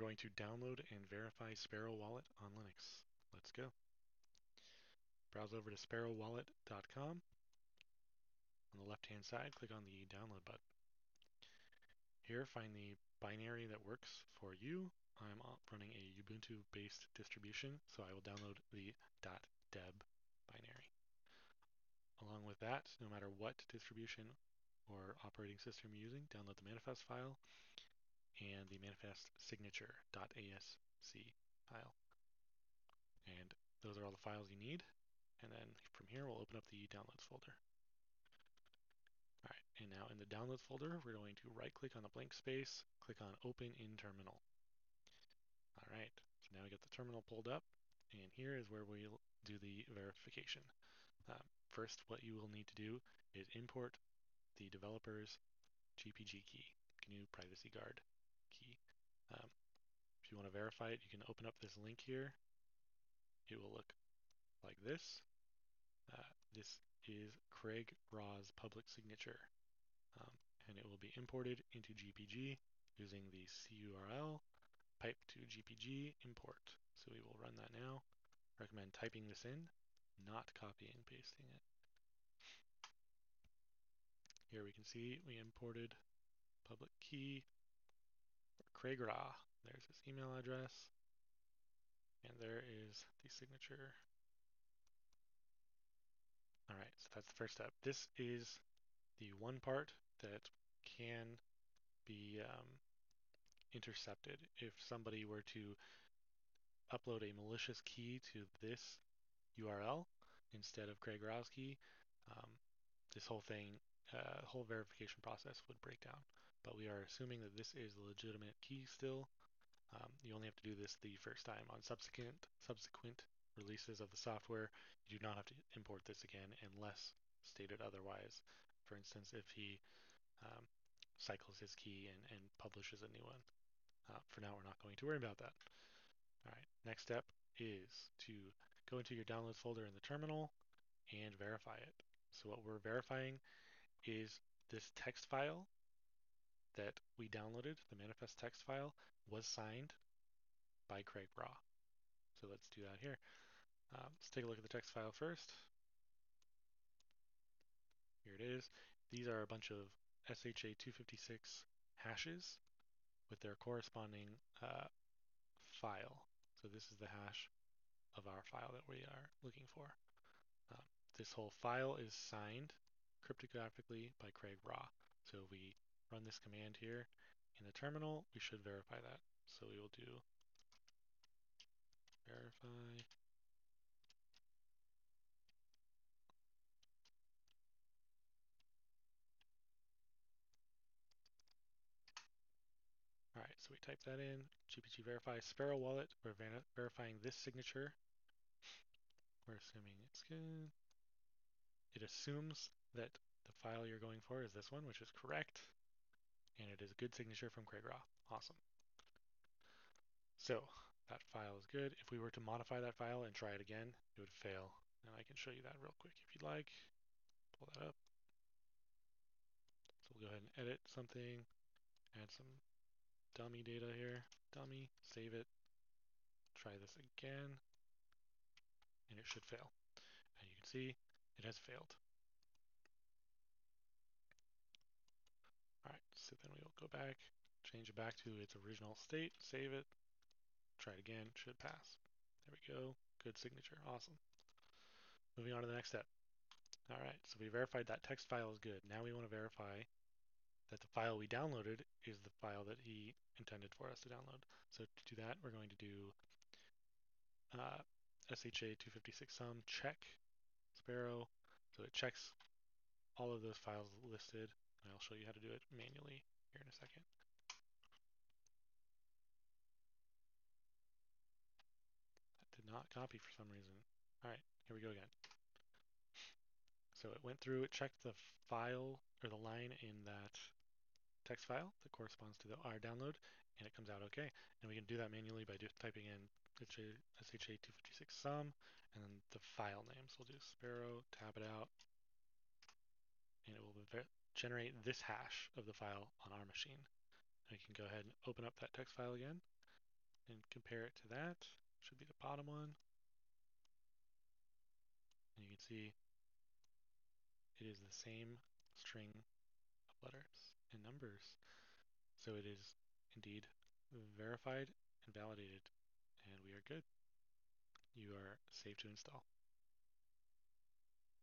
We're going to download and verify Sparrow Wallet on Linux. Let's go. Browse over to sparrowwallet.com. On the left-hand side, click on the download button. Here, find the binary that works for you. I'm running a Ubuntu-based distribution, so I will download the .deb binary. Along with that, no matter what distribution or operating system you're using, download the manifest file and the manifest signature.asc file. And those are all the files you need. And then from here, we'll open up the downloads folder. All right, and now in the downloads folder, we're going to right click on the blank space, click on open in terminal. All right, so now we get the terminal pulled up and here is where we'll do the verification. Uh, first, what you will need to do is import the developer's GPG key, GNU Privacy Guard key. Um, if you want to verify it, you can open up this link here. It will look like this. Uh, this is Craig Raw's public signature, um, and it will be imported into GPG using the CURL pipe to GPG import. So we will run that now. Recommend typing this in, not copying and pasting it. Here we can see we imported public key Craig Raw. There's his email address. And there is the signature. All right, so that's the first step. This is the one part that can be um, intercepted if somebody were to upload a malicious key to this URL instead of Craig Raw's key. Um, this whole thing uh, whole verification process would break down. But we are assuming that this is a legitimate key still. Um, you only have to do this the first time. On subsequent subsequent releases of the software, you do not have to import this again unless stated otherwise. For instance, if he um, cycles his key and, and, publishes a new one. Uh, for now, we're not going to worry about that. All right, next step is to go into your downloads folder in the terminal and verify it. So what we're verifying is this text file that we downloaded, the manifest text file, was signed by Craig Raw. So let's do that here. Um, let's take a look at the text file first. Here it is. These are a bunch of SHA-256 hashes with their corresponding uh, file. So this is the hash of our file that we are looking for. Um, this whole file is signed cryptographically by Craig Raw. So we run this command here in the terminal, we should verify that. So we will do verify All right, so we type that in, GPG verify Sparrow wallet. We're ver verifying this signature. We're assuming it's good. It assumes that the file you're going for is this one, which is correct. And it is a good signature from Craig Raw. Awesome. So that file is good. If we were to modify that file and try it again, it would fail. And I can show you that real quick if you'd like. Pull that up. So we'll go ahead and edit something, add some dummy data here. Dummy, save it. Try this again. And it should fail. And you can see it has failed. All right, so then we'll go back, change it back to its original state, save it, try it again, should pass. There we go, good signature, awesome. Moving on to the next step. All right, so we verified that text file is good. Now we want to verify that the file we downloaded is the file that he intended for us to download. So to do that, we're going to do uh, SHA-256 sum check Sparrow. So it checks all of those files listed I'll show you how to do it manually here in a second. That did not copy for some reason. All right, here we go again. So it went through, it checked the file or the line in that text file that corresponds to the R download, and it comes out okay. And we can do that manually by just typing in SHA-256 sum and then the file name. So we'll do Sparrow, tab it out, and it will generate this hash of the file on our machine. We can go ahead and open up that text file again and compare it to that. Should be the bottom one. And you can see it is the same string of letters and numbers. So it is indeed verified and validated, and we are good. You are safe to install.